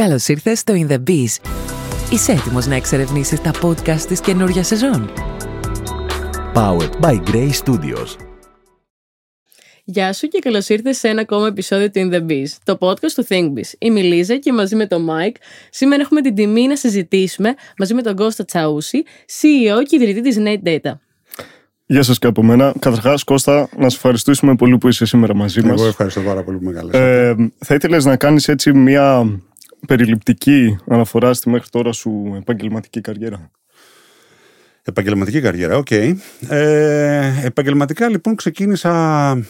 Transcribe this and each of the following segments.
Καλώς ήρθες στο In The Biz. Είσαι έτοιμος να εξερευνήσεις τα podcast της καινούργιας σεζόν; Powered by Grey Studios. Γεια σου και καλώς ήρθες σε ένα ακόμα επεισόδιο του In The Biz, το podcast του ThinkBiz. Είμαι η Λίζα και μαζί με τον Mike σήμερα έχουμε την τιμή να συζητήσουμε μαζί με τον Κώστα Τσαούση, CEO και ιδρυτή της Nate Data. Γεια σας και από μένα. Καταρχάς, Κώστα, να σε ευχαριστήσουμε πολύ που είσαι σήμερα μαζί μας. Εγώ ευχαριστώ πάρα πολύ που με Ε, θα ήθελες να κάνεις έτσι μια περιληπτική αναφορά στη μέχρι τώρα σου επαγγελματική καριέρα. Επαγγελματική καριέρα, OK. Okay. Ε, επαγγελματικά λοιπόν ξεκίνησα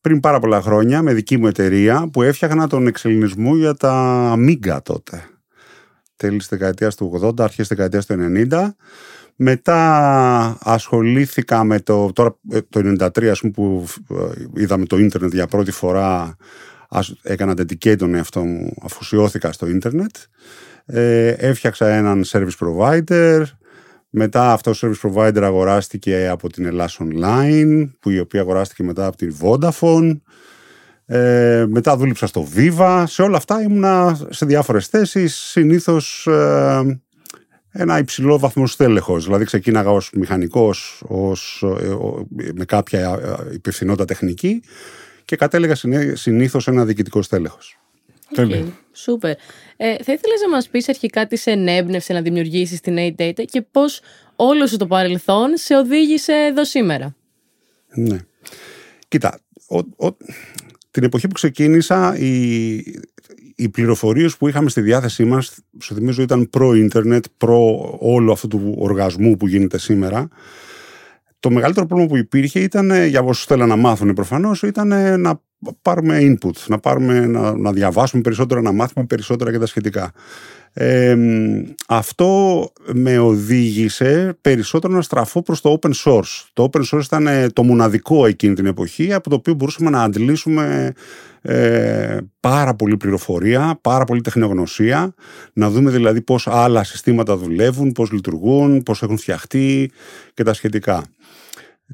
πριν πάρα πολλά χρόνια με δική μου εταιρεία που έφτιαχνα τον εξελληνισμό για τα Amiga τότε. Τέλης της δεκαετίας του 80, αρχές της δεκαετίας του 90 μετά ασχολήθηκα με το, τώρα ε, το 93 ας πούμε, που ε, είδαμε το ίντερνετ για πρώτη φορά έκανα dedicate τον εαυτό μου, αφοσιώθηκα στο ίντερνετ. Ε, έφτιαξα έναν service provider, μετά αυτό το service provider αγοράστηκε από την Ελλάς Online, που η οποία αγοράστηκε μετά από την Vodafone. Ε, μετά δούλεψα στο Viva. Σε όλα αυτά ήμουνα σε διάφορες θέσεις, συνήθως ε, ένα υψηλό βαθμό στέλεχος. Δηλαδή, ξεκίναγα ως μηχανικός, ως, ε, με κάποια ε, υπευθυνότητα τεχνική και κατέληγα συνήθως ένα διοικητικό στέλεχος. Okay, super. Ε, θα ήθελες να μας πεις αρχικά τι σε ενέπνευσε να δημιουργήσεις την A-Data και πώς όλο σου το παρελθόν σε οδήγησε εδώ σήμερα; Ναι. Κοίτα, ο, ο, την εποχή που ξεκίνησα η, οι πληροφορίες που είχαμε στη διάθεσή μας, σου θυμίζω ήταν προ-ίντερνετ, προ όλου αυτού του οργασμού που γίνεται σήμερα. Το μεγαλύτερο πρόβλημα που υπήρχε ήταν, ε, για όσους θέλουν να μάθουν προφανώς, ήταν ε, να πάρουμε input, να, πάρουμε, να, να διαβάσουμε περισσότερα, να μάθουμε περισσότερα και τα σχετικά. Ε, αυτό με οδήγησε περισσότερο να στραφώ προς το open source. Το open source ήταν ε, το μοναδικό εκείνη την εποχή από το οποίο μπορούσαμε να αντλήσουμε ε, πάρα πολύ πληροφορία, πάρα πολύ τεχνογνωσία, να δούμε δηλαδή πώς άλλα συστήματα δουλεύουν, πώς λειτουργούν, πώς έχουν φτιαχτεί και τα σχετικά.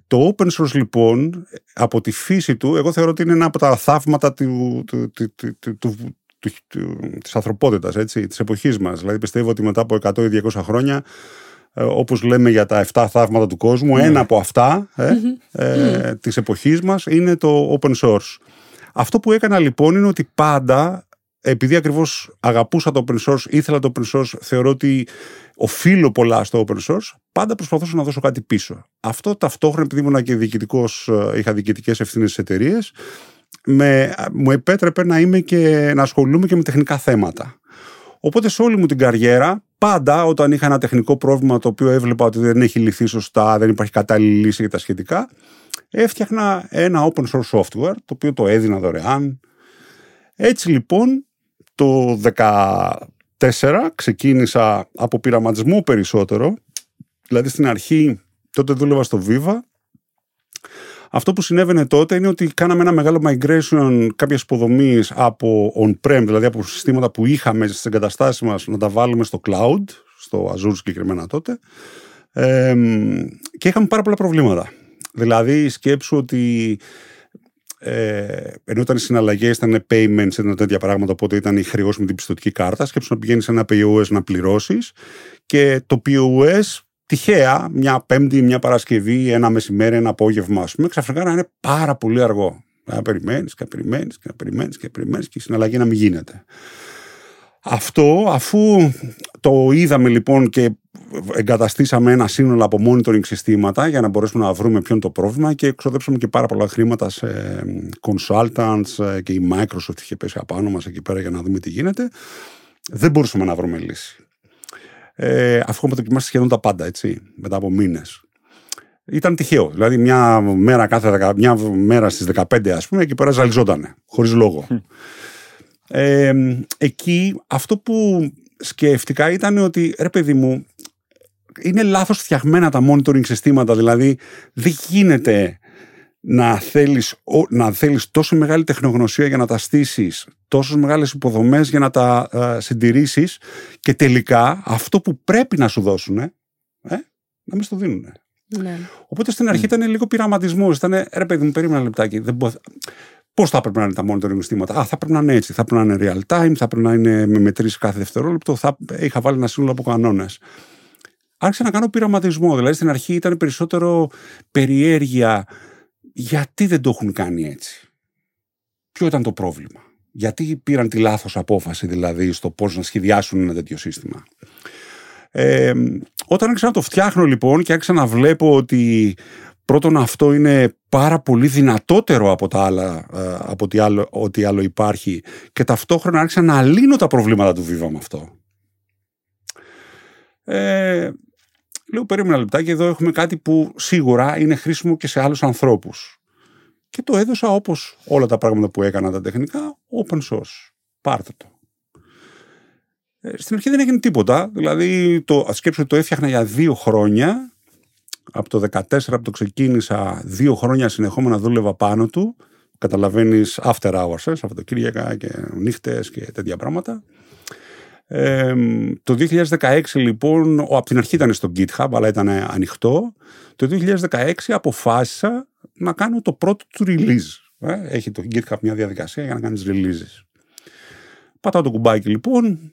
Το open source λοιπόν, από τη φύση του, εγώ θεωρώ ότι είναι ένα από τα θαύματα του, του, του, του της ανθρωπότητας, έτσι, της εποχής μας. Δηλαδή πιστεύω ότι μετά από 100 ή 200 χρόνια ε, όπως λέμε για τα 7 θαύματα του κόσμου, ένα από αυτά ε, ε, της εποχής μας είναι το open source. Αυτό που έκανα λοιπόν είναι ότι πάντα, επειδή ακριβώς αγαπούσα το open source, ήθελα το open source, θεωρώ ότι οφείλω πολλά στο open source, πάντα προσπαθούσα να δώσω κάτι πίσω. Αυτό ταυτόχρονα, επειδή ήμουν και διοικητικός, είχα διοικητικές ευθύνες στις εταιρείες, με, μου επέτρεπε να είμαι και να ασχολούμαι και με τεχνικά θέματα. Οπότε σε όλη μου την καριέρα, πάντα όταν είχα ένα τεχνικό πρόβλημα το οποίο έβλεπα ότι δεν έχει λυθεί σωστά, δεν υπάρχει κατάλληλη λύση για τα σχετικά, έφτιαχνα ένα open source software, το οποίο το έδινα δωρεάν. Έτσι λοιπόν, το 2014 ξεκίνησα από πειραματισμό περισσότερο, δηλαδή στην αρχή τότε δούλευα στο Viva αυτό που συνέβαινε τότε είναι ότι κάναμε ένα μεγάλο migration κάποια υποδομή από on-prem, δηλαδή από συστήματα που είχαμε στις εγκαταστάσεις μας, να τα βάλουμε στο cloud, στο Azure συγκεκριμένα τότε. Ε, και είχαμε πάρα πολλά προβλήματα. Δηλαδή, σκέψου ότι ε, ενώ ήταν οι συναλλαγές, ήταν payments, ήταν τέτοια πράγματα, οπότε ήταν η χρεώση με την πιστοτική κάρτα. Σκέψου να πηγαίνεις σε ένα POS να πληρώσεις και το POS τυχαία μια Πέμπτη, μια Παρασκευή, ένα μεσημέρι, ένα απόγευμα, ας πούμε, ξαφνικά να είναι πάρα πολύ αργό. Να περιμένεις και να περιμένεις και να περιμένεις και να περιμένεις και η συναλλαγή να μην γίνεται. Αυτό αφού το είδαμε λοιπόν και εγκαταστήσαμε ένα σύνολο από monitoring συστήματα για να μπορέσουμε να βρούμε ποιο είναι το πρόβλημα και εξοδέψαμε και πάρα πολλά χρήματα σε consultants ε, και η Microsoft είχε πέσει απάνω μας εκεί πέρα για να δούμε τι γίνεται. Δεν μπορούσαμε να βρούμε λύση ε, αφού έχουμε δοκιμάσει σχεδόν τα πάντα, έτσι, μετά από μήνες. Ήταν τυχαίο. Δηλαδή, μια μέρα, κάθε, μια μέρα στις 15, ας πούμε, εκεί πέρα ζαλιζότανε, χωρίς λόγο. Ε, εκεί αυτό που σκέφτηκα ήταν ότι ρε παιδί μου, είναι λάθος φτιαγμένα τα monitoring συστήματα, δηλαδή δεν γίνεται να θέλεις, να θέλεις τόσο μεγάλη τεχνογνωσία για να τα στήσεις, τόσο μεγάλες υποδομές για να τα ε, συντηρήσεις και τελικά αυτό που πρέπει να σου δώσουν, ε, να μην στο δίνουν. Ναι. Οπότε στην αρχή ήταν λίγο πειραματισμός. Ήταν ρε παιδί μου, περίμενα λεπτάκι. Δεν Πώς θα πρέπει να είναι τα monitoring συστήματα; Α, θα πρέπει να είναι έτσι. Θα πρέπει να είναι real time, θα πρέπει να είναι με μετρήσεις κάθε δευτερόλεπτο. Θα... Είχα βάλει ένα σύνολο από κανόνες. Άρχισα να κάνω πειραματισμό. Δηλαδή στην αρχή ήταν περισσότερο περιέργεια. Γιατί δεν το έχουν κάνει έτσι; Ποιο ήταν το πρόβλημα; Γιατί πήραν τη λάθος απόφαση δηλαδή στο πώς να σχεδιάσουν ένα τέτοιο σύστημα; Ε, όταν άρχισα να το φτιάχνω λοιπόν και άρχισα να βλέπω ότι πρώτον αυτό είναι πάρα πολύ δυνατότερο από, τα άλλα, ε, από ό,τι άλλο, ό,τι άλλο υπάρχει και ταυτόχρονα άρχισα να λύνω τα προβλήματα του Viva με αυτό. Ε, λέω περίμενα λεπτάκι εδώ έχουμε κάτι που σίγουρα είναι χρήσιμο και σε άλλους ανθρώπους και το έδωσα όπως όλα τα πράγματα που έκανα τα τεχνικά open source. Πάρτε το. Ε, στην αρχή δεν έγινε τίποτα. Δηλαδή, το, σκέψω ότι το έφτιαχνα για δύο χρόνια. Από το 2014 που το ξεκίνησα, δύο χρόνια συνεχόμενα δούλευα πάνω του. Καταλαβαίνεις after hours, ε, Σαββατοκύριακα και νύχτες και τέτοια πράγματα. Ε, το 2016 λοιπόν, ο, από την αρχή ήταν στο GitHub, αλλά ήταν ανοιχτό. Το 2016 αποφάσισα να κάνω το πρώτο του release. Ε, έχει το GitHub μια διαδικασία για να κάνεις releases. Πατάω το κουμπάκι λοιπόν,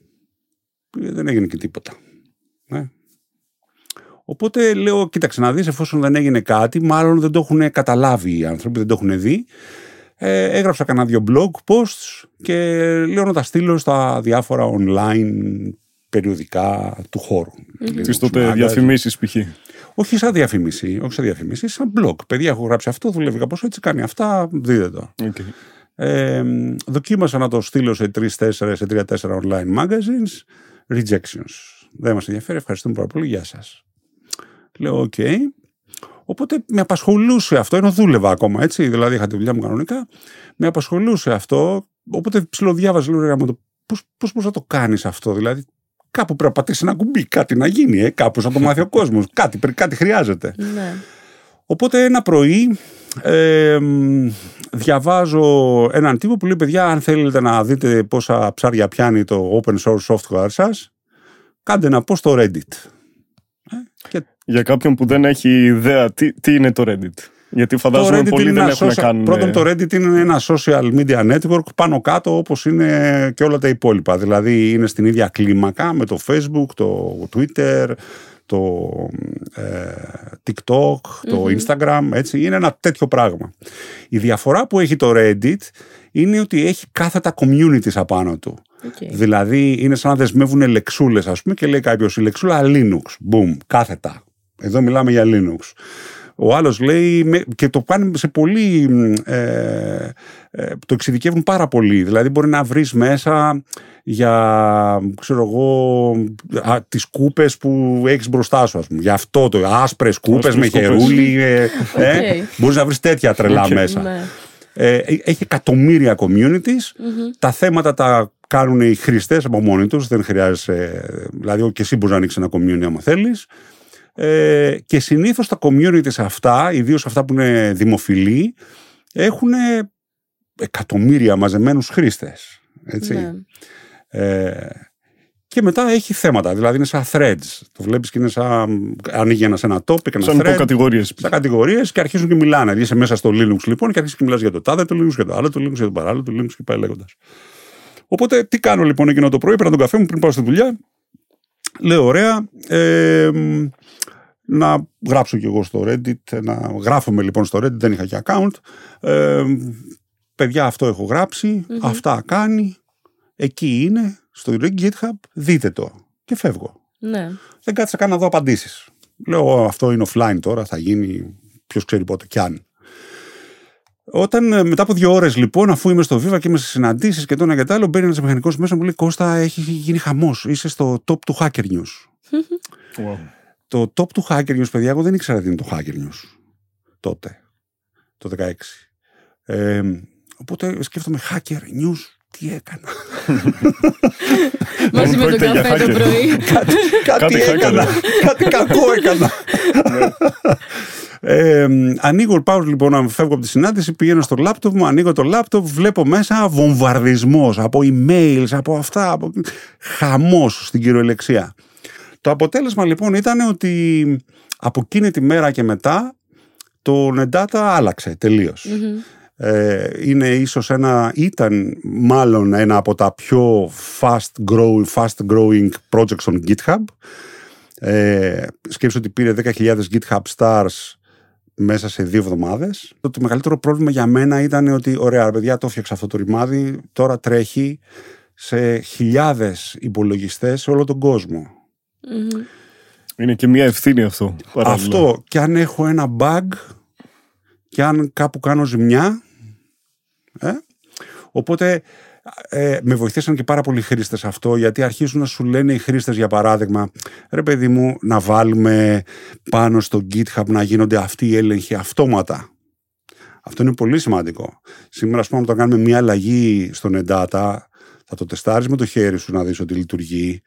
δεν έγινε και τίποτα. Ε. Οπότε λέω, κοίταξε να δεις, εφόσον δεν έγινε κάτι, μάλλον δεν το έχουν καταλάβει οι άνθρωποι, δεν το έχουν δει. Ε, έγραψα κανένα δύο blog posts και λέω να τα στείλω στα διάφορα online περιοδικά του χώρου. Τις τότε διαφημίσεις π.χ. Όχι σαν διαφήμιση, όχι σαν διαφήμιση, σαν blog. Παιδιά, έχω γράψει αυτό, δουλεύει κάπως έτσι, κάνει αυτά, δείτε το. Okay. Ε, δοκίμασα να το στείλω σε 3-4, σε 3-4 online magazines. Rejections. Δεν μας ενδιαφέρει, ευχαριστούμε πάρα πολύ, γεια σας. Λέω, OK. Okay. Οπότε με απασχολούσε αυτό, ενώ δούλευα ακόμα έτσι, δηλαδή είχα τη δουλειά μου κανονικά. Με απασχολούσε αυτό, οπότε ψιλοδιάβαζα, λέω, πώς πώς, να το κάνεις αυτό, δηλαδή Κάπου πρέπει να πατήσεις ένα κουμπί, κάτι να γίνει, ε, κάπου να το μάθει ο κόσμος. κάτι, κάτι χρειάζεται. Ναι. Οπότε ένα πρωί ε, διαβάζω έναν τύπο που λέει: Παιδιά, αν θέλετε να δείτε πόσα ψάρια πιάνει το open source software σας, κάντε ένα post στο Reddit. Ε, και... Για κάποιον που δεν έχει ιδέα, τι, τι είναι το Reddit; Γιατί φαντάζομαι πολλοί δεν έχουν social, κάνει. Πρώτον, το Reddit είναι ένα social media network πάνω κάτω όπως είναι και όλα τα υπόλοιπα. Δηλαδή είναι στην ίδια κλίμακα με το Facebook, το Twitter, το ε, TikTok, το Instagram. Έτσι. Είναι ένα τέτοιο πράγμα. Η διαφορά που έχει το Reddit είναι ότι έχει κάθετα communities απάνω του. Okay. Δηλαδή είναι σαν να δεσμεύουν λεξούλες ας πούμε και λέει κάποιος η λεξούλα Linux, boom, κάθετα. Εδώ μιλάμε για Linux. Ο άλλος λέει και το πάνε σε πολύ. Ε, ε, το εξειδικεύουν πάρα πολύ. Δηλαδή, μπορεί να βρεις μέσα για ξέρω εγώ τις κούπες που έχεις μπροστά σου ας πούμε. για αυτό το άσπρες κούπες με χερούλι ε, ε, μπορείς να βρεις τέτοια τρελά μέσα ναι. ε, έχει εκατομμύρια communities τα θέματα τα κάνουν οι χρήστες από μόνοι τους δεν χρειάζεσαι δηλαδή και εσύ μπορείς να ανοίξεις ένα community άμα θέλεις ε, και συνήθως τα communities αυτά, ιδίως αυτά που είναι δημοφιλή, έχουν εκατομμύρια μαζεμένους χρήστες. Έτσι. Ναι. Ε, και μετά έχει θέματα, δηλαδή είναι σαν threads. Το βλέπεις και είναι σαν. Ανοίγει ένα, ένα topic, ένα σαν thread. κατηγορίες. Σαν κατηγορίες και αρχίζουν και μιλάνε. Είσαι μέσα στο Linux λοιπόν και αρχίζεις και μιλάς για το τάδε το Linux, για το άλλο το Linux, για το παράλληλο το Linux και πάει λέγοντας. Οπότε τι κάνω λοιπόν εκείνο το πρωί, πέρα τον καφέ μου πριν πάω στη δουλειά. Λέω ωραία. Ε, να γράψω κι εγώ στο Reddit, να γράφουμε λοιπόν στο Reddit, δεν είχα και account. Ε, παιδιά, αυτό έχω αυτά κάνει, εκεί είναι, στο GitHub, δείτε το. Και φεύγω. Ναι. Δεν κάτσα καν να δω απαντήσεις. Λέω, αυτό είναι offline τώρα, θα γίνει, ποιος ξέρει πότε κι αν. Όταν ε, μετά από δύο ώρες λοιπόν, αφού είμαι στο Viva και είμαι σε συναντήσεις και το ένα και το άλλο, μπαίνει ένας μηχανικός μέσα μου λέει Κώστα, έχει γίνει χαμός. Είσαι στο top του Hacker News. wow. Το top του Hacker News, παιδιά, εγώ δεν ήξερα τι είναι το Hacker News τότε, το 16. Ε, οπότε σκέφτομαι Hacker News, τι έκανα; Μαζί με τον καφέ το πρωί. κάτι, έκανα. κάτι κακό έκανα. Ε, ανοίγω, πάω λοιπόν να φεύγω από τη συνάντηση, πηγαίνω στο λάπτοπ μου, ανοίγω το λάπτοπ, βλέπω μέσα βομβαρδισμός από emails, από αυτά, από... χαμός στην κυριολεξία. Το αποτέλεσμα λοιπόν ήταν ότι από εκείνη τη μέρα και μετά το Nedata άλλαξε τελείως. Ε, είναι ίσως ένα, ήταν μάλλον ένα από τα πιο fast growing, fast growing projects on GitHub. Ε, σκέψου ότι πήρε 10.000 GitHub stars μέσα σε δύο εβδομάδες. Το, το μεγαλύτερο πρόβλημα για μένα ήταν ότι ωραία παιδιά το έφτιαξα αυτό το ρημάδι, τώρα τρέχει σε χιλιάδες υπολογιστές σε όλο τον κόσμο. Είναι και μια ευθύνη αυτό. παράλληλα. Αυτό και αν έχω ένα bug και αν κάπου κάνω ζημιά. Ε; Οπότε ε, με βοηθήσαν και πάρα πολλοί χρήστες αυτό, γιατί αρχίζουν να σου λένε οι χρήστες, για παράδειγμα, ρε παιδί μου, να βάλουμε πάνω στο GitHub να γίνονται αυτοί οι έλεγχοι αυτόματα. Αυτό είναι πολύ σημαντικό. Σήμερα, ας πούμε, όταν κάνουμε μια αλλαγή στο NetData, θα το τεστάρεις με το χέρι σου να δεις ότι λειτουργεί,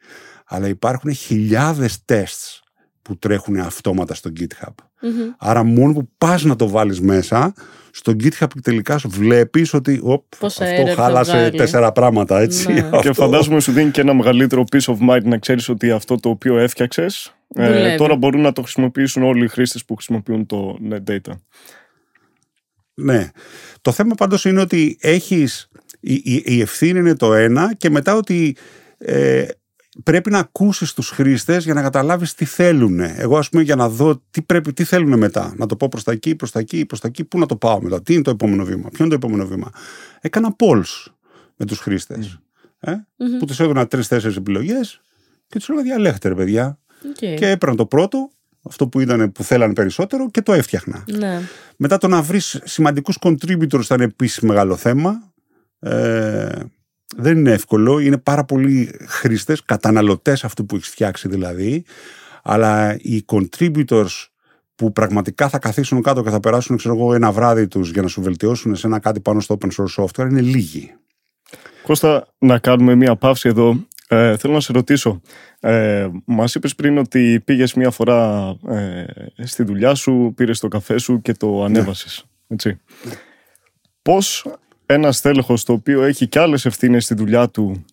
αλλά υπάρχουν χιλιάδες tests που τρέχουν αυτόματα στο GitHub. Άρα μόνο που πας να το βάλεις μέσα, στο GitHub τελικά σου βλέπεις ότι οπ, Πόσα αυτό error θα χάλασε βγάλει. τέσσερα πράγματα, έτσι. Ναι. Αυτό. Και φαντάζομαι σου δίνει και ένα μεγαλύτερο peace of mind να ξέρεις ότι αυτό το οποίο έφτιαξες ε, Δουλεύει. τώρα μπορούν να το χρησιμοποιήσουν όλοι οι χρήστες που χρησιμοποιούν το NetData. Ναι. Το θέμα πάντως είναι ότι έχεις, η, η, η ευθύνη είναι το ένα και μετά ότι ε, πρέπει να ακούσεις τους χρήστες για να καταλάβεις τι θέλουν. Εγώ ας πούμε για να δω τι, πρέπει, τι θέλουν μετά. Να το πω προς τα εκεί, προς τα εκεί, προς τα εκεί, πού να το πάω μετά. Τι είναι το επόμενο βήμα, ποιο είναι το επόμενο βήμα. Έκανα polls με τους χρήστες. Ε, Που τους έδωνα τρεις-τέσσερις επιλογές και τους έλεγα διαλέχτε ρε παιδιά. Οκ. Και έπαιρνα το πρώτο, αυτό που, ήταν, που θέλανε περισσότερο και το έφτιαχνα. Ναι. Μετά το να βρεις σημαντικούς contributors ήταν επίσης μεγάλο θέμα. Ε, δεν είναι εύκολο. Είναι πάρα πολλοί χρήστες, καταναλωτές αυτού που έχεις φτιάξει δηλαδή. Αλλά οι contributors που πραγματικά θα καθίσουν κάτω και θα περάσουν ξέρω εγώ, ένα βράδυ τους για να σου βελτιώσουν σε ένα κάτι πάνω στο open source software είναι λίγοι. Κώστα, να κάνουμε μία παύση εδώ. Ε, θέλω να σε ρωτήσω. Ε, μας είπες πριν ότι πήγες μία φορά ε, στη δουλειά σου, πήρες το καφέ σου και το ανέβασες. Έτσι. Πώς ένας τέλεχος το οποίο έχει και άλλες ευθύνες στη δουλειά του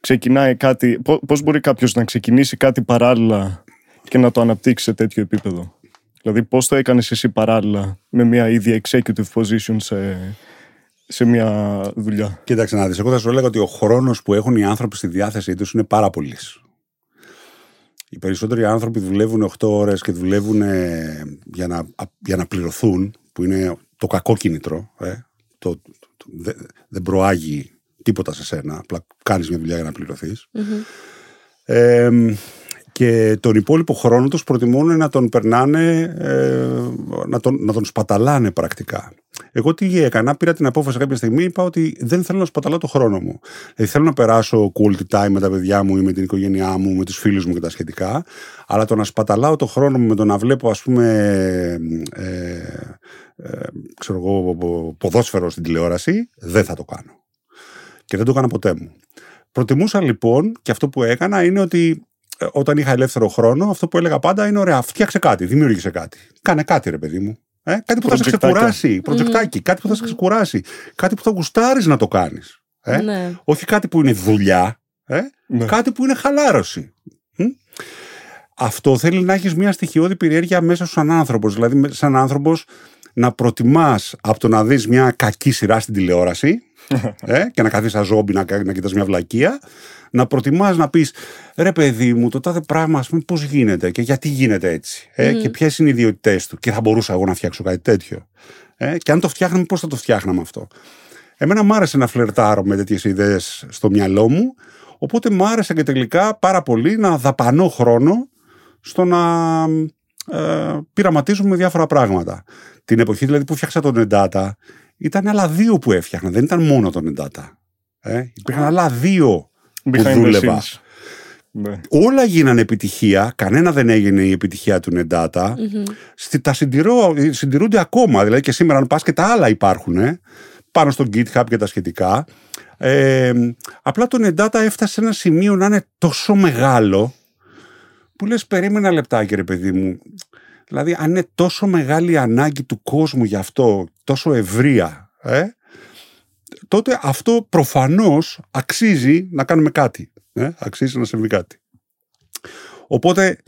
ξεκινάει κάτι, πό- πώς μπορεί κάποιος να ξεκινήσει κάτι παράλληλα και να το αναπτύξει σε τέτοιο επίπεδο; Δηλαδή πώς το έκανες εσύ παράλληλα με μια ίδια executive position σε, σε μια δουλειά; Κοίταξε να δεις, εγώ θα σου έλεγα ότι ο χρόνος που έχουν οι άνθρωποι στη διάθεσή τους είναι πάρα πολύ. Οι περισσότεροι άνθρωποι δουλεύουν 8 ώρες και δουλεύουν ε, για, να, α- για να πληρωθούν, που είναι το κακό κίνητρο. Ε, το, το- δε- δεν προάγει τίποτα σε σένα, απλά κάνεις μια δουλειά για να πληρωθείς. Ε, και τον υπόλοιπο χρόνο τους προτιμούν να τον περνάνε, ε, να, τον, να τον σπαταλάνε πρακτικά. Εγώ τι έκανα, πήρα την απόφαση κάποια στιγμή, είπα ότι δεν θέλω να σπαταλάω το χρόνο μου. Δηλαδή θέλω να περάσω quality time με τα παιδιά μου ή με την οικογένειά μου, με τους φίλους μου και τα σχετικά, αλλά το να σπαταλάω το χρόνο μου με το να βλέπω ας πούμε ε, ε, ξέρω εγώ, πο- ποδόσφαιρο στην τηλεόραση, δεν θα το κάνω. Και δεν το έκανα ποτέ μου. Προτιμούσα λοιπόν και αυτό που έκανα είναι ότι ε, όταν είχα ελεύθερο χρόνο, αυτό που έλεγα πάντα είναι ωραία, φτιάξε κάτι, δημιούργησε κάτι. Κάνε κάτι, ρε παιδί μου. Ε, κάτι που θα σε Προτζεκτάκια. ξεκουράσει. Προτζεκτάκι, κάτι που θα σε ξεκουράσει. Κάτι που θα γουστάρεις να το κάνεις. Ε; Ναι. Όχι κάτι που είναι δουλειά. Ε; Ναι. Κάτι που είναι χαλάρωση. Μ; Αυτό θέλει να έχεις μια στοιχειώδη περιέργεια μέσα σου σαν άνθρωπο. Δηλαδή, με- σαν άνθρωπος να προτιμάς από το να δεις μια κακή σειρά στην τηλεόραση ε, και να καθίσεις σαν ζόμπι να, κα- να κοιτάς μια βλακεία, να προτιμάς να πεις ρε παιδί μου, το τάδε πράγμα, ας πούμε, πώς γίνεται και γιατί γίνεται έτσι. Ε, Και ποιες είναι οι ιδιότητές του. Και θα μπορούσα εγώ να φτιάξω κάτι τέτοιο. Ε, και αν το φτιάχναμε, πώς θα το φτιάχναμε αυτό. Εμένα μ' άρεσε να φλερτάρω με τέτοιες ιδέες στο μυαλό μου. Οπότε μ' άρεσε και τελικά πάρα πολύ να δαπανώ χρόνο στο να ε, πειραματίζουμε με διάφορα πράγματα. Την εποχή δηλαδή που φτιάξα τον Endata, ήταν άλλα δύο που έφτιαχνα, δεν ήταν μόνο τον Endata. Ε, υπήρχαν άλλα δύο που Behind the δούλευα. scenes. Ναι. Όλα γίνανε επιτυχία, κανένα δεν έγινε η επιτυχία του Nedata. Στη- Τα συντηρώ, συντηρούνται ακόμα, δηλαδή και σήμερα αν πας και τα άλλα υπάρχουν, ε, πάνω στο GitHub και τα σχετικά. Ε, απλά το Nedata έφτασε σε ένα σημείο να είναι τόσο μεγάλο που λες περίμενα λεπτάκι ρε παιδί μου. Δηλαδή αν είναι τόσο μεγάλη η ανάγκη του κόσμου γι' αυτό, τόσο ευρεία, ε, τότε αυτό προφανώς αξίζει να κάνουμε κάτι. Ε, αξίζει να συμβεί κάτι. Οπότε,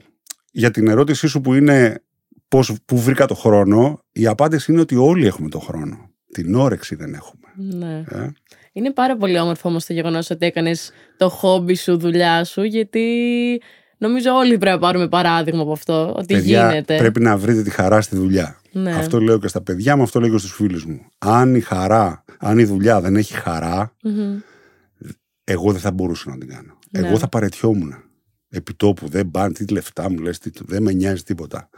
για την ερώτησή σου που είναι πώς, που βρήκα το χρόνο, η απάντηση είναι ότι όλοι έχουμε το χρόνο. Την όρεξη δεν έχουμε. Ναι. Ε. Είναι πάρα πολύ όμορφο όμως το γεγονός ότι έκανες το χόμπι σου, δουλειά σου, γιατί νομίζω όλοι πρέπει να πάρουμε παράδειγμα από αυτό. Ότι Παιδιά, γίνεται. πρέπει να βρείτε τη χαρά στη δουλειά. Ναι. Αυτό λέω και στα παιδιά μου, αυτό λέω και στους φίλους μου. Αν η χαρά, αν η δουλειά δεν έχει χαρά, Μμμ. εγώ δεν θα μπορούσα να την κάνω. Ναι. Εγώ θα παρετιόμουν. Επιτόπου, δεν πάνε, τι λεφτά μου λες, τι, δεν με νοιάζει τίποτα.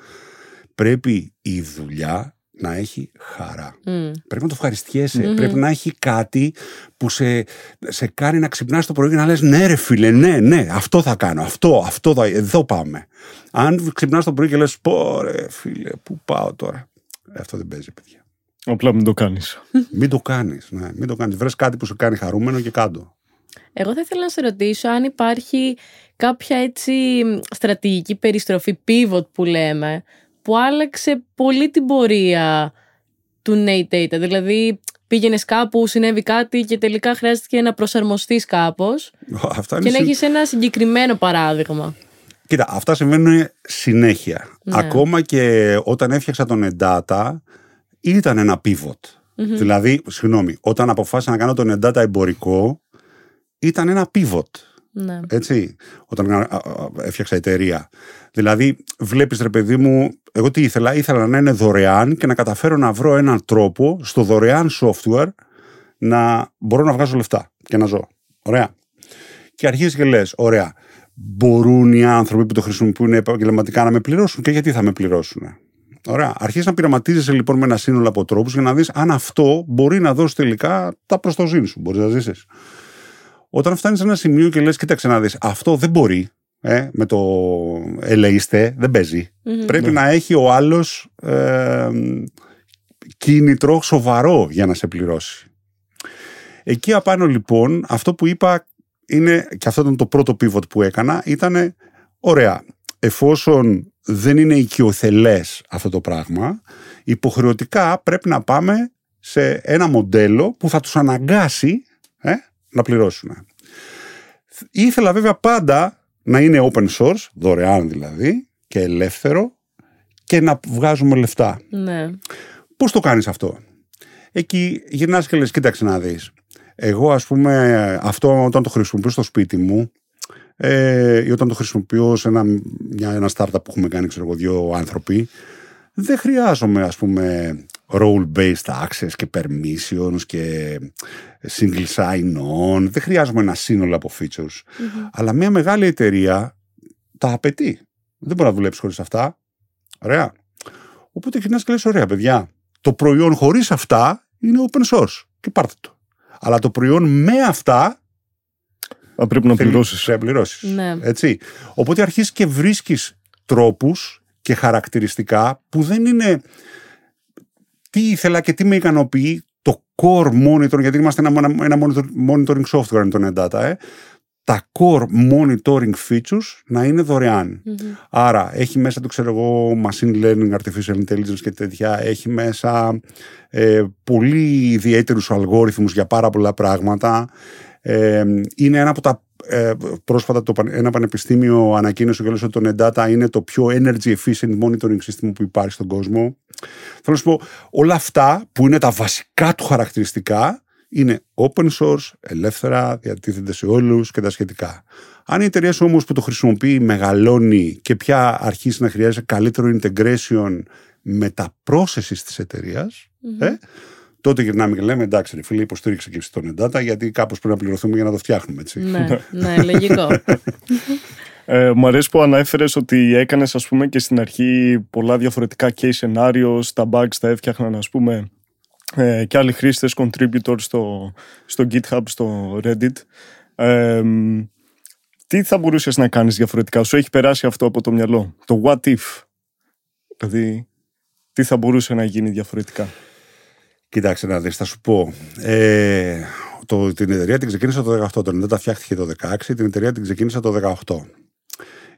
Πρέπει η δουλειά να έχει χαρά. Μμ. Πρέπει να το ευχαριστιέσαι. Μμμ. Πρέπει να έχει κάτι που σε, σε κάνει να ξυπνάς το πρωί και να λες ναι ρε φίλε, ναι, ναι, αυτό θα κάνω, αυτό, αυτό θα, εδώ πάμε. Αν ξυπνάς το πρωί και λες πω ρε φίλε, πού πάω τώρα. Αυτό δεν παίζει παιδιά. Απλά μην το κάνεις. μην το κάνεις, ναι, μην το κάνεις. Βρες κάτι που σε κάνει χαρούμενο και κάτω. Εγώ θα ήθελα να σε ρωτήσω αν υπάρχει κάποια έτσι στρατηγική περιστροφή pivot που λέμε που άλλαξε πολύ την πορεία του Nate Data. Δηλαδή πήγαινες κάπου, συνέβη κάτι και τελικά χρειάστηκε να προσαρμοστείς κάπως Αυτά είναι και να συ- έχεις ένα συγκεκριμένο παράδειγμα. Κοίτα, αυτά συμβαίνουν συνέχεια. Ναι. Ακόμα και όταν έφτιαξα τον Endata, ήταν ένα pivot. Δηλαδή, συγγνώμη, όταν αποφάσισα να κάνω τον Endata εμπορικό, ήταν ένα pivot. Ναι. Έτσι, όταν α, α, έφτιαξα εταιρεία. Δηλαδή, βλέπεις ρε παιδί μου, εγώ τι ήθελα, ήθελα να είναι δωρεάν και να καταφέρω να βρω έναν τρόπο στο δωρεάν software να μπορώ να βγάζω λεφτά και να ζω. Ωραία. Και αρχίζεις και λες, ωραία, μπορούν οι άνθρωποι που το χρησιμοποιούν επαγγελματικά να με πληρώσουν και γιατί θα με πληρώσουν. Ωραία. Αρχίζεις να πειραματίζεσαι λοιπόν με ένα σύνολο από τρόπους για να δεις αν αυτό μπορεί να δώσει τελικά τα προστοζήν σου. Μπορείς να ζήσεις. Όταν φτάνεις σε ένα σημείο και λες, κοίταξε να δεις, αυτό δεν μπορεί. Ε, με το ελεήστε, δεν παίζει. Μμμ. Πρέπει να έχει ο άλλος ε, κίνητρο σοβαρό για να σε πληρώσει. Εκεί απάνω λοιπόν, αυτό που είπα είναι, και αυτό ήταν το πρώτο pivot που έκανα, ήταν ωραία. Εφόσον δεν είναι οικειοθελές αυτό το πράγμα, υποχρεωτικά πρέπει να πάμε σε ένα μοντέλο που θα τους αναγκάσει ε, να πληρώσουν. Ήθελα βέβαια πάντα να είναι open source, δωρεάν δηλαδή, και ελεύθερο και να βγάζουμε λεφτά. Ναι. Πώς το κάνεις αυτό; Εκεί γυρνάς και λες, κοίταξε να δεις. Εγώ ας πούμε αυτό όταν το χρησιμοποιώ στο σπίτι μου ε, ή όταν το χρησιμοποιώ σε ένα, μια, ένα startup που έχουμε κάνει ξέρω εγώ δύο άνθρωποι δεν χρειάζομαι ας πούμε role-based access και permissions και single sign-on δεν χρειάζομαι ένα σύνολο από features αλλά μια μεγάλη εταιρεία τα απαιτεί δεν μπορεί να δουλέψει χωρίς αυτά ωραία οπότε γυρνάς και λες ωραία παιδιά το προϊόν χωρίς αυτά είναι open source και πάρτε το αλλά το προϊόν με αυτά Θα πρέπει να θέλει- πληρώσεις. πρέπει να πληρώσεις. Ναι. Έτσι. Οπότε αρχίζεις και βρίσκεις τρόπους και χαρακτηριστικά που δεν είναι τι ήθελα και τι με ικανοποιεί το core monitoring, γιατί είμαστε ένα, ένα ένα monitor- monitoring software είναι το NetData, ε. τα core monitoring features να είναι δωρεάν. Μμμ. Άρα έχει μέσα του, ξέρω εγώ, machine learning, artificial intelligence και τέτοια. Έχει μέσα ε, πολύ ιδιαίτερους αλγόριθμους για πάρα πολλά πράγματα. Ε, είναι ένα από τα ε, πρόσφατα το, πανε- ένα πανεπιστήμιο ανακοίνωσε και ότι το NetData είναι το πιο energy efficient monitoring system που υπάρχει στον κόσμο. Θέλω να σου πω, όλα αυτά που είναι τα βασικά του χαρακτηριστικά είναι open source, ελεύθερα, διατίθενται σε όλους και τα σχετικά. Αν η εταιρεία σου όμως που το χρησιμοποιεί μεγαλώνει και πια αρχίσει να χρειάζεται καλύτερο integration με τα processes της εταιρείας, ε, τότε γυρνάμε και λέμε εντάξει ρε φίλε υποστήριξε και εσύ τον Endata γιατί κάπως πρέπει να πληρωθούμε για να το φτιάχνουμε έτσι. ναι, ναι, λογικό. Ε, μ' αρέσει που ανέφερες ότι έκανες, ας πούμε, και στην αρχή πολλά διαφορετικά case scenarios. Τα bugs τα έφτιαχναν, ας πούμε, ε, και άλλοι χρήστες, contributors στο, στο GitHub, στο Reddit. Ε, μ, τι θα μπορούσες να κάνεις διαφορετικά, σου έχει περάσει αυτό από το μυαλό; Το what if; Δηλαδή, τι θα μπορούσε να γίνει διαφορετικά; Κοιτάξτε να δεις, θα σου πω. Ε, το, την εταιρεία την ξεκίνησα το 18, το Endata φτιάχτηκε το 16, την εταιρεία την ξεκίνησα το 18.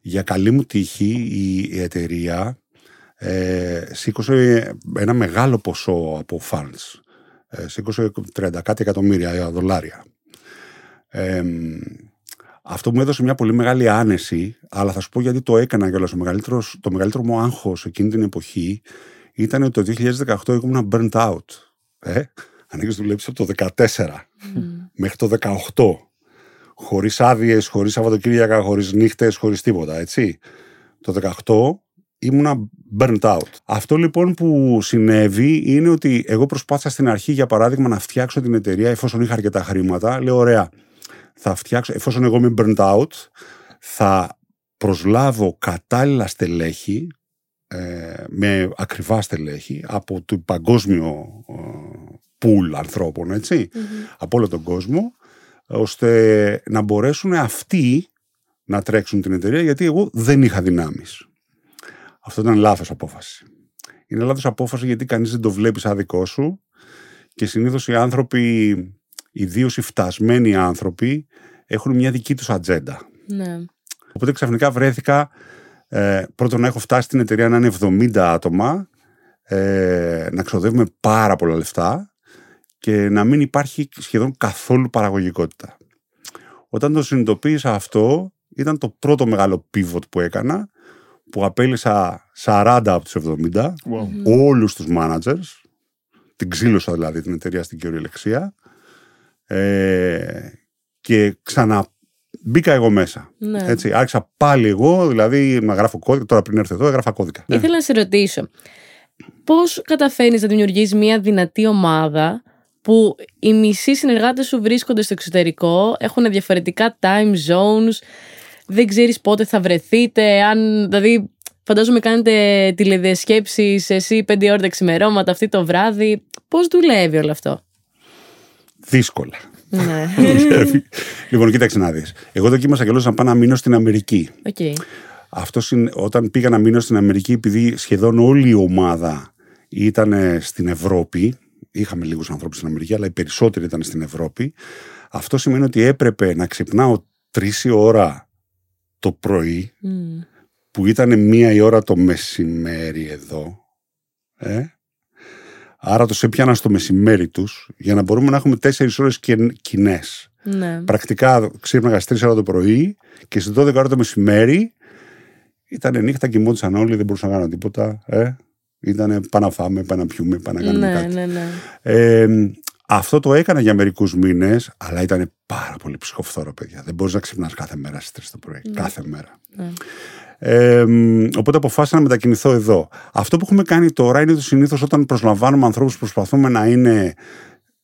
Για καλή μου τύχη η, η εταιρεία ε, σήκωσε ένα μεγάλο ποσό από funds. Ε, σήκωσε 30 κάτι εκατομμύρια δολάρια. Ε, αυτό μου έδωσε μια πολύ μεγάλη άνεση, αλλά θα σου πω γιατί το έκανα κιόλας. Το μεγαλύτερος, το μεγαλύτερο μου άγχος εκείνη την εποχή ήταν ότι το 2018 ήμουν burnt out. Ε; αν έχει δουλέψει από το 14 μέχρι το 18, χωρίς άδειες, χωρίς Σαββατοκύριακα, χωρίς νύχτες, χωρίς τίποτα, έτσι. Το 18 ήμουνα burnt out. Αυτό λοιπόν που συνέβη είναι ότι εγώ προσπάθησα στην αρχή, για παράδειγμα, να φτιάξω την εταιρεία εφόσον είχα αρκετά χρήματα. Λέω, ωραία, θα φτιάξω, εφόσον εγώ είμαι burnt out, θα προσλάβω κατάλληλα στελέχη, ε, με ακριβά στελέχη, από το παγκόσμιο ε, pool ανθρώπων, έτσι, από όλο τον κόσμο, ώστε να μπορέσουν αυτοί να τρέξουν την εταιρεία, γιατί εγώ δεν είχα δυνάμεις. Αυτό ήταν λάθος απόφαση. Είναι λάθος απόφαση γιατί κανείς δεν το βλέπει σαν δικό σου και συνήθως οι άνθρωποι, ιδίως οι φτασμένοι άνθρωποι, έχουν μια δική τους ατζέντα. Ναι. Οπότε ξαφνικά βρέθηκα ε, πρώτον να έχω φτάσει στην εταιρεία να είναι 70 άτομα, ε, να ξοδεύουμε πάρα πολλά λεφτά και να μην υπάρχει σχεδόν καθόλου παραγωγικότητα. Όταν το συνειδητοποίησα αυτό, ήταν το πρώτο μεγάλο pivot που έκανα, που απέλησα 40 από τους 70, Wow. όλους τους managers, την ξύλωσα δηλαδή την εταιρεία στην κυριολεξία, ε, και ξαναμπήκα εγώ μέσα. Ναι. Έτσι, άρχισα πάλι εγώ, δηλαδή να γράφω κώδικα. Τώρα πριν έρθω εδώ, έγραφα κώδικα. Ήθελα να σε ρωτήσω, πώς καταφέρνεις να δημιουργείς μια δυνατή ομάδα που οι μισοί συνεργάτες σου βρίσκονται στο εξωτερικό, έχουν διαφορετικά time zones, δεν ξέρεις πότε θα βρεθείτε, αν, δηλαδή φαντάζομαι κάνετε τηλεδιασκέψεις εσύ πέντε ώρα τα ξημερώματα αυτή το βράδυ. Πώς δουλεύει όλο αυτό; Δύσκολα. Ναι, Δουλεύει. λοιπόν, κοίταξε να δεις. Εγώ δοκίμασα κιόλας να πάω να μείνω στην Αμερική. οκ. Αυτός είναι, όταν πήγα να μείνω στην Αμερική, επειδή σχεδόν όλη η ομάδα ήταν στην Ευρώπη, είχαμε λίγους ανθρώπους στην Αμερική, αλλά οι περισσότεροι ήταν στην Ευρώπη. Αυτό σημαίνει ότι έπρεπε να ξυπνάω τρεις η ώρα το πρωί, Μμ. που ήταν μία η ώρα το μεσημέρι εδώ. Ε; Άρα τους έπιανα στο μεσημέρι τους για να μπορούμε να έχουμε τέσσερις ώρες κοινές. Ναι. Πρακτικά ξύπναγα στις 3 ώρα το πρωί και στις 12 ώρα το μεσημέρι ήταν νύχτα, κοιμόντουσαν όλοι, δεν μπορούσα να κάνω τίποτα. Ε; Ήταν πάμε να φάμε, πάμε να πιούμε, πάμε να κάνουμε Ναι, κάτι. ναι, ναι. Ε, αυτό το έκανα για μερικούς μήνες, αλλά ήταν πάρα πολύ ψυχοφθόρο, παιδιά. Δεν μπορείς να ξυπνάς κάθε μέρα στις 3 το πρωί. Κάθε μέρα. Ναι. Ε, μ, οπότε αποφάσισα να μετακινηθώ εδώ. Αυτό που έχουμε κάνει τώρα είναι ότι συνήθως όταν προσλαμβάνουμε ανθρώπους προσπαθούμε να είναι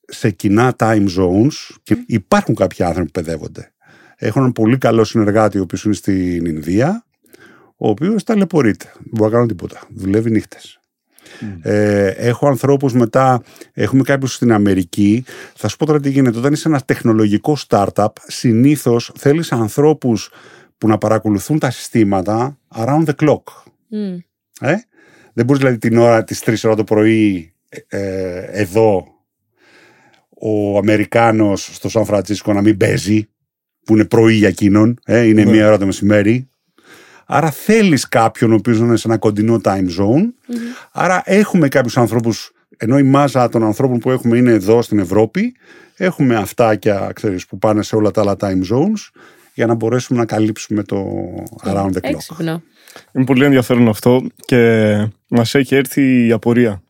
σε κοινά time zones και υπάρχουν κάποιοι άνθρωποι που παιδεύονται. Έχω έναν πολύ καλό συνεργάτη ο οποίος είναι στην Ινδία, ο οποίος ταλαιπωρείται. Δεν μπορεί να κάνω τίποτα. Δουλεύει νύχτες. Ε, έχω ανθρώπους μετά, έχουμε κάποιους στην Αμερική. Θα σου πω τώρα τι γίνεται. Όταν είσαι ένα τεχνολογικό startup, συνήθως θέλεις ανθρώπους που να παρακολουθούν τα συστήματα around the clock. Μμ. Ε; Δεν μπορείς δηλαδή την ώρα της 3 ώρα το πρωί ε, εδώ ο Αμερικάνος στο Σαν Φραντσίσκο να μην παίζει που είναι πρωί για εκείνον, ε, είναι Ναι. μία ώρα το μεσημέρι. Άρα θέλεις κάποιον ο οποίος να είναι σε ένα κοντινό time zone. Άρα έχουμε κάποιους ανθρώπους, ενώ η μάζα των ανθρώπων που έχουμε είναι εδώ στην Ευρώπη, έχουμε αυτάκια ξέρεις, που πάνε σε όλα τα άλλα time zones για να μπορέσουμε να καλύψουμε το around the clock. Έξυπνο. Είναι πολύ ενδιαφέρον αυτό και μας έχει έρθει η απορία.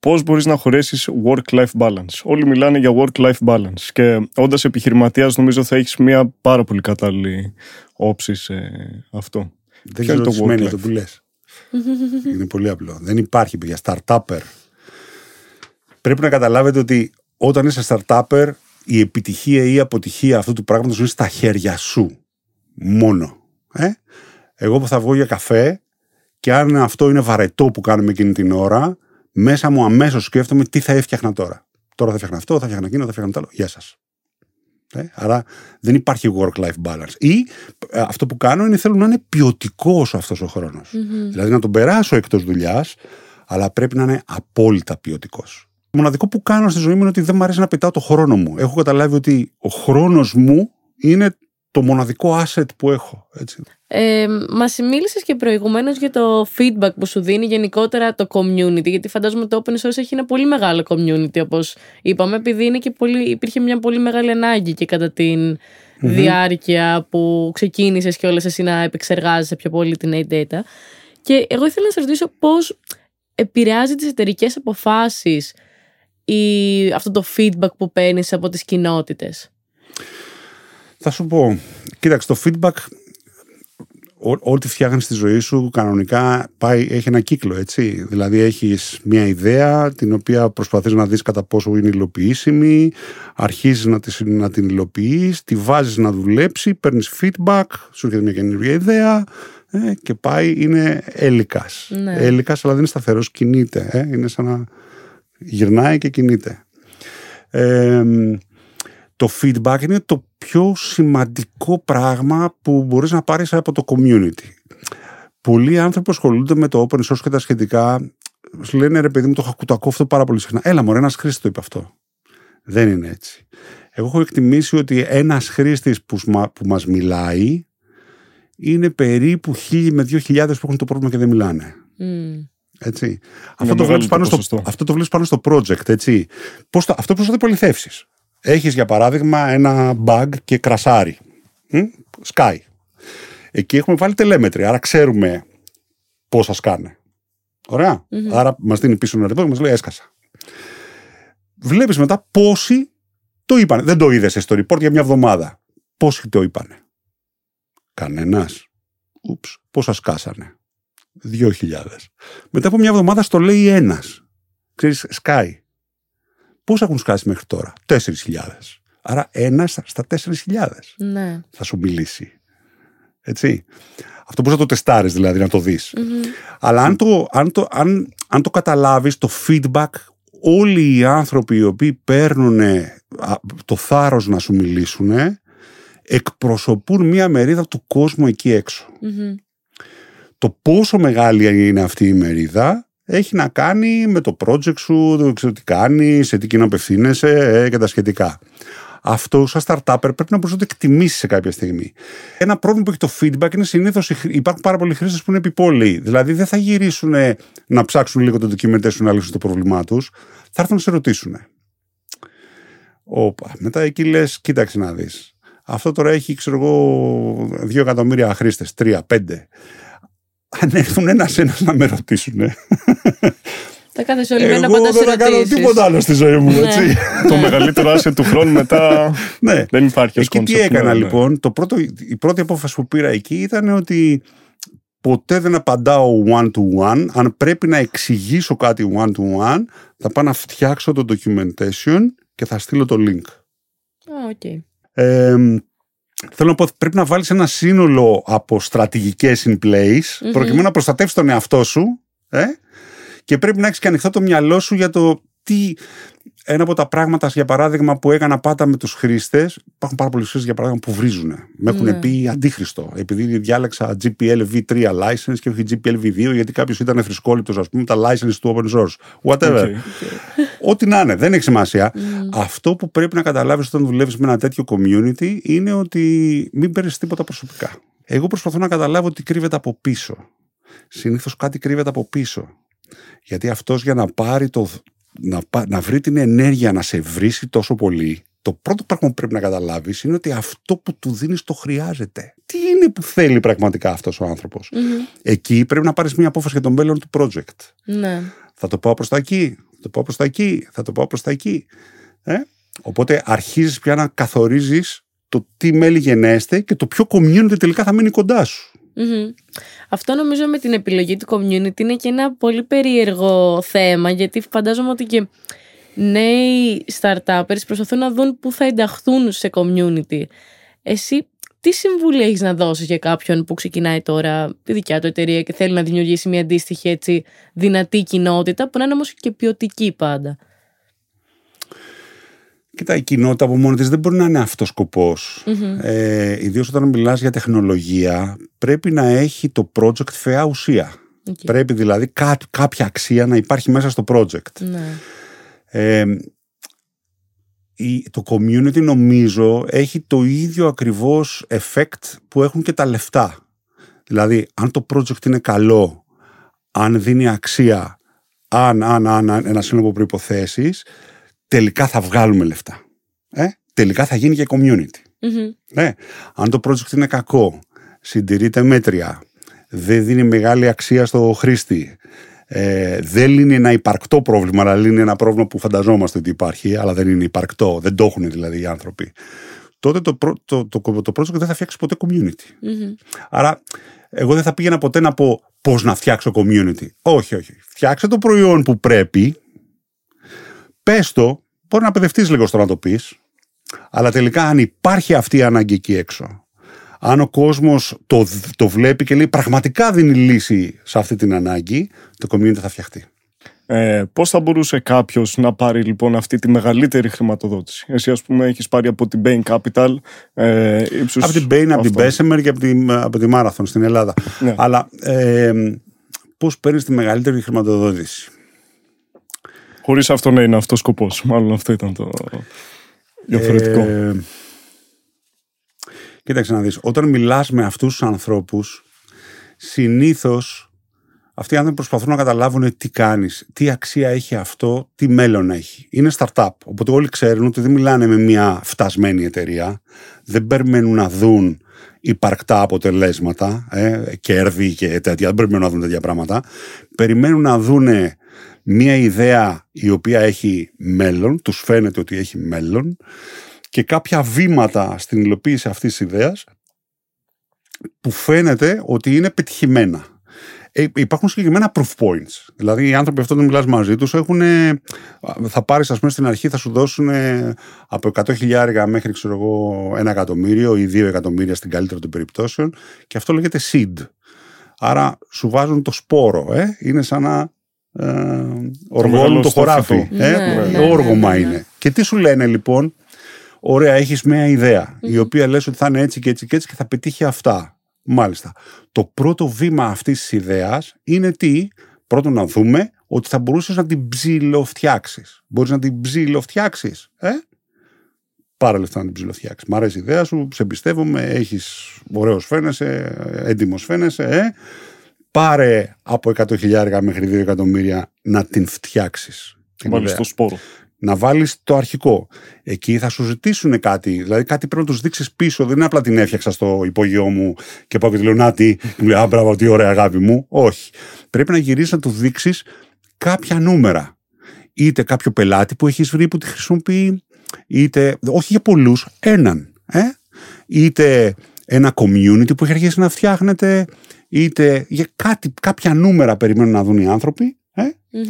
Πώς μπορείς να χωρέσεις work-life balance; Όλοι μιλάνε για work-life balance και όντας επιχειρηματίας νομίζω θα έχεις μια πάρα πολύ κατάλληλη όψη σε αυτό. Δεν Ποιο ξέρω είναι τι το σημαίνει work αυτό που λες. είναι πολύ απλό. Δεν υπάρχει παιδιά startupper. Πρέπει να καταλάβετε ότι όταν είσαι startupper η επιτυχία ή η αποτυχία αυτού του πράγματος είναι στα χέρια σου. Μόνο. Ε; Εγώ που θα βγω για καφέ και αν αυτό είναι βαρετό που κάνουμε εκείνη την ώρα, μέσα μου αμέσως σκέφτομαι τι θα έφτιαχνα τώρα. Τώρα θα φτιάχνα αυτό, θα φτιάχνα εκείνο, θα φτιάχνα το άλλο. Γεια σας. Ε, άρα δεν υπάρχει work-life balance. Ή ε, αυτό που κάνω είναι θέλω να είναι ποιοτικό αυτός ο χρόνος. Δηλαδή να τον περάσω εκτός δουλειάς, αλλά πρέπει να είναι απόλυτα ποιοτικός. Το μοναδικό που κάνω στη ζωή μου είναι ότι δεν μου αρέσει να πετάω το χρόνο μου. Έχω καταλάβει ότι ο χρόνος μου είναι το μοναδικό asset που έχω. Έτσι. Ε, Μα μίλησε και προηγουμένως για το feedback που σου δίνει γενικότερα το community. Γιατί φαντάζομαι το open source έχει ένα πολύ μεγάλο community, όπως είπαμε, επειδή είναι και πολύ, υπήρχε μια πολύ μεγάλη ανάγκη και κατά τη διάρκεια που ξεκίνησες και όλες εσύ να επεξεργάζεσαι πιο πολύ την A-Data. Και εγώ ήθελα να σε ρωτήσω πώς επηρεάζει τις εταιρικές αποφάσεις ή αυτό το feedback που παίρνεις από τις κοινότητες. Θα σου πω, κοίταξε, το feedback ό- ό,τι φτιάχνεις στη ζωή σου κανονικά πάει, έχει ένα κύκλο, έτσι. Δηλαδή έχεις μια ιδέα την οποία προσπαθείς να δεις κατά πόσο είναι υλοποιήσιμη, αρχίζεις να, τη- να την υλοποιείς, τη βάζεις να δουλέψει, παίρνεις feedback, σου έρχεται μια καινούργια ιδέα ε, και πάει, είναι έλικας. Ναι. Έλικας, αλλά δεν είναι σταθερός, κινείται. Ε, είναι σαν να γυρνάει και κινείται. Ε, το feedback είναι το πιο σημαντικό πράγμα που μπορείς να πάρεις από το community. Πολλοί άνθρωποι που ασχολούνται με το open source και τα σχετικά σου λένε ρε παιδί μου το, έχω- το ακούω αυτό πάρα πολύ συχνά. Έλα μωρέ ένας χρήστης το είπε αυτό. Δεν είναι έτσι. Εγώ έχω εκτιμήσει ότι ένας χρήστης που, σμα- που μας μιλάει είναι περίπου χίλιοι με δύο χιλιάδες που έχουν το πρόβλημα και δεν μιλάνε. Μμ. Έτσι. Αυτό, το μεγάλο βλέπεις το πάνω στο, ποσοστό. αυτό το βλέπεις πάνω στο project. Έτσι. Πώς το, αυτό πώς θα το πολυθεύσεις. Έχεις για παράδειγμα ένα bug και κρασάρι. Μ; Sky. Εκεί έχουμε βάλει τελέμετρη, άρα ξέρουμε πόσα σκάνε. Ωραία. Άρα μας δίνει πίσω ένα ρεπό και μας λέει έσκασα. Βλέπεις μετά πόσοι το είπαν. Δεν το είδες στο report για μια εβδομάδα. Πόσοι το είπανε. Κανένας. Ούψ. Πόσα σκάσανε. 2.000. Μετά από μια εβδομάδα στο λέει ένας. Ξέρεις, Sky. Πώς έχουν σκάσει μέχρι τώρα; 4.000. Άρα ένας στα 4.000 Ναι. θα σου μιλήσει. Έτσι. Αυτό πώς να το τεστάρεις δηλαδή, να το δεις. Μμμ. Αλλά αν το, αν, το, αν, αν το καταλάβεις, το feedback, όλοι οι άνθρωποι οι οποίοι παίρνουν το θάρρος να σου μιλήσουν, εκπροσωπούν μία μερίδα του κόσμου εκεί έξω. Μμμ. Το πόσο μεγάλη είναι αυτή η μερίδα έχει να κάνει με το project σου, το ξέρω τι κάνει, σε τι κοινό απευθύνεσαι ε, και τα σχετικά. Αυτό σαν startupper πρέπει να μπορείς να το εκτιμήσεις σε κάποια στιγμή. Ένα πρόβλημα που έχει το feedback είναι συνήθως υπάρχουν πάρα πολλοί χρήστες που είναι επιπόλαιοι. Δηλαδή δεν θα γυρίσουν να ψάξουν λίγο το documentation να λύσουν το πρόβλημά τους, θα έρθουν να σε ρωτήσουν. Όπα. Μετά εκεί λες, κοίταξε να δεις. Αυτό τώρα έχει, ξέρω εγώ, δύο εκατομμύρια χρήστες, τρία, πέντε. Αν έρθουν ένα-ένα να με ρωτήσουν. Θα κάθεσαι όλη μέρα να Εγώ απαντάς δεν θα κάνω ερωτήσεις. τίποτα άλλο στη ζωή μου, Ναι. έτσι. το μεγαλύτερο asset του χρόνου μετά ναι. δεν υπάρχει ως Εκεί τι concept, έκανα ναι, ναι. λοιπόν, το πρώτο, η πρώτη απόφαση που πήρα εκεί ήταν ότι ποτέ δεν απαντάω one to one. Αν πρέπει να εξηγήσω κάτι one to one, θα πάω να φτιάξω το documentation και θα στείλω το link. Α, οκ. Ε, θέλω να πω ότι πρέπει να βάλεις ένα σύνολο από στρατηγικές in place Μμμ. προκειμένου να προστατεύσεις τον εαυτό σου ε, και πρέπει να έχεις και ανοιχτό το μυαλό σου για το τι ένα από τα πράγματα για παράδειγμα που έκανα πάντα με τους χρήστες υπάρχουν πάρα πολλοί χρήστες για παράδειγμα που βρίζουν με έχουν Ναι. πει αντίχρηστο επειδή διάλεξα GPL v3 license και όχι GPL v2 γιατί κάποιος ήταν θρησκόληπτος ας πούμε τα license του open source whatever OK. Ό,τι να είναι, δεν έχει σημασία. Μμ. Αυτό που πρέπει να καταλάβεις όταν δουλεύεις με ένα τέτοιο community είναι ότι μην παίρνεις τίποτα προσωπικά. Εγώ προσπαθώ να καταλάβω τι κρύβεται από πίσω. Συνήθως κάτι κρύβεται από πίσω. Γιατί αυτός για να πάρει το, να, πά- να βρει την ενέργεια να σε βρίσει τόσο πολύ, το πρώτο πράγμα που πρέπει να καταλάβεις είναι ότι αυτό που του δίνεις το χρειάζεται. Τι είναι που θέλει πραγματικά αυτός ο άνθρωπος; Μμμ. Εκεί πρέπει να πάρεις μια απόφαση για τον μέλλον του project. Ναι. Θα το πάω προς τα εκεί, θα το πάω προς τα εκεί, θα το πάω προς τα εκεί. Ε; Οπότε αρχίζεις πια να καθορίζεις το τι μέλη γενέστε και το ποιο community τελικά θα μείνει κοντά σου. Μμμ. Αυτό νομίζω με την επιλογή του community είναι και ένα πολύ περίεργο θέμα γιατί φαντάζομαι ότι και νέοι startuppers προσπαθούν να δουν πού θα ενταχθούν σε community. Εσύ τι συμβουλή έχεις να δώσεις για κάποιον που ξεκινάει τώρα τη δικιά του εταιρεία και θέλει να δημιουργήσει μια αντίστοιχη έτσι δυνατή κοινότητα που να είναι όμως και ποιοτική πάντα; Κοίτα, η κοινότητα από μόνη της δεν μπορεί να είναι αυτός σκοπός. Ε, ιδίως όταν μιλάς για τεχνολογία, πρέπει να έχει το project φαιά ουσία. Οκ. Πρέπει δηλαδή κά- κάποια αξία να υπάρχει μέσα στο project. Ναι. Ε, η- το community νομίζω έχει το ίδιο ακριβώς effect που έχουν και τα λεφτά. Δηλαδή, αν το project είναι καλό, αν δίνει αξία, αν, αν, αν, αν ένα σύνολο από προϋποθέσεις, τελικά θα βγάλουμε λεφτά. Ε; Τελικά θα γίνει και community. Μμμ. Ναι. Αν το project είναι κακό, συντηρείται μέτρια, δεν δίνει μεγάλη αξία στο χρήστη, Ε, δεν λύνει ένα υπαρκτό πρόβλημα, αλλά λύνει ένα πρόβλημα που φανταζόμαστε ότι υπάρχει, αλλά δεν είναι υπαρκτό. Δεν το έχουν δηλαδή οι άνθρωποι. Τότε το, πρω- το, το, το, το project δεν θα φτιάξει ποτέ community. Μμμ. Άρα, εγώ δεν θα πήγαινα ποτέ να πω πώς να φτιάξω community. Όχι, όχι. Φτιάξε το προϊόν που πρέπει. Πες το. Μπορεί να παιδευτείς λίγο στο να το πεις. Αλλά τελικά, αν υπάρχει αυτή η ανάγκη εκεί έξω, αν ο κόσμος το, το βλέπει και λέει πραγματικά δίνει λύση σε αυτή την ανάγκη, το community θα φτιαχτεί. Ε, Πώς θα μπορούσε κάποιος να πάρει λοιπόν αυτή τη μεγαλύτερη χρηματοδότηση; Εσύ, ας πούμε, έχεις πάρει από την Bain Capital. Ε, ύψους Από την Bain, από την αυτό. Bessemer και από την, από τη Marathon στην Ελλάδα. Ναι. Αλλά ε, πώς παίρνεις τη μεγαλύτερη χρηματοδότηση; Χωρίς αυτό να είναι αυτός σκοπός. Μάλλον αυτό ήταν το διαφορετικό. Ε, κοίταξε να δεις, όταν μιλάς με αυτούς τους ανθρώπους, συνήθως αυτοί οι άνθρωποι προσπαθούν να καταλάβουν τι κάνεις, τι αξία έχει αυτό, τι μέλλον έχει. Είναι startup, οπότε όλοι ξέρουν ότι δεν μιλάνε με μια φτασμένη εταιρεία, δεν περιμένουν να δουν υπαρκτά αποτελέσματα, ε, κέρδη και τέτοια, δεν περιμένουν να δουν τέτοια πράγματα. Περιμένουν να δουν μια ιδέα η οποία έχει μέλλον, τους φαίνεται ότι έχει μέλλον και κάποια βήματα στην υλοποίηση αυτής της ιδέας που φαίνεται ότι είναι πετυχημένα. Ε, υπάρχουν συγκεκριμένα proof points. Δηλαδή, οι άνθρωποι αυτό όταν μιλάς μαζί τους έχουν. ε, Θα πάρεις, ας πούμε, στην αρχή θα σου δώσουν ε, από 100 χιλιάρικα μέχρι, ξέρω εγώ, ένα εκατομμύριο ή δύο εκατομμύρια στην καλύτερη των περιπτώσεων και αυτό λέγεται seed. Άρα σου βάζουν το σπόρο, ε; είναι σαν να ε, οργώνουν μεγάλο το στο χωράφι. φυτό. Ε; Ναι, ναι, Όργωμα ναι, ναι, ναι. είναι. Και τι σου λένε λοιπόν, ωραία, έχεις μια ιδέα, η οποία λες ότι θα είναι έτσι και έτσι και έτσι και θα πετύχει αυτά. Μάλιστα. Το πρώτο βήμα αυτής της ιδέας είναι τι, πρώτον να δούμε ότι θα μπορούσες να την ψηλοφτιάξεις. Μπορείς να την ψηλοφτιάξεις, ε; Πάρα λεφτά να την ψηλοφτιάξεις. Μ' αρέσει η ιδέα σου, σε εμπιστεύομαι, έχεις ωραίος φαίνεσαι, έντιμος φαίνεσαι, ε; Πάρε από 100 χιλιάρικα μέχρι 2 εκατομμύρια να την φτιάξεις. την Βάλεις ιδέα το σπόρο. να βάλεις το αρχικό. Εκεί θα σου ζητήσουν κάτι. Δηλαδή κάτι πρέπει να τους δείξεις πίσω. Δεν είναι απλά την έφτιαξα στο υπόγειό μου και πάω και τη λέω Να τι, μου λέει Α, μπράβο, τι ωραία αγάπη μου. Όχι. Πρέπει να γυρίσεις να του δείξεις κάποια νούμερα. Είτε κάποιο πελάτη που έχεις βρει που τη χρησιμοποιεί, είτε. Όχι για πολλούς, έναν. Ε; Είτε ένα community που έχει αρχίσει να φτιάχνεται, είτε για κάτι, κάποια νούμερα περιμένουν να δουν οι άνθρωποι. Ε; Μμμ.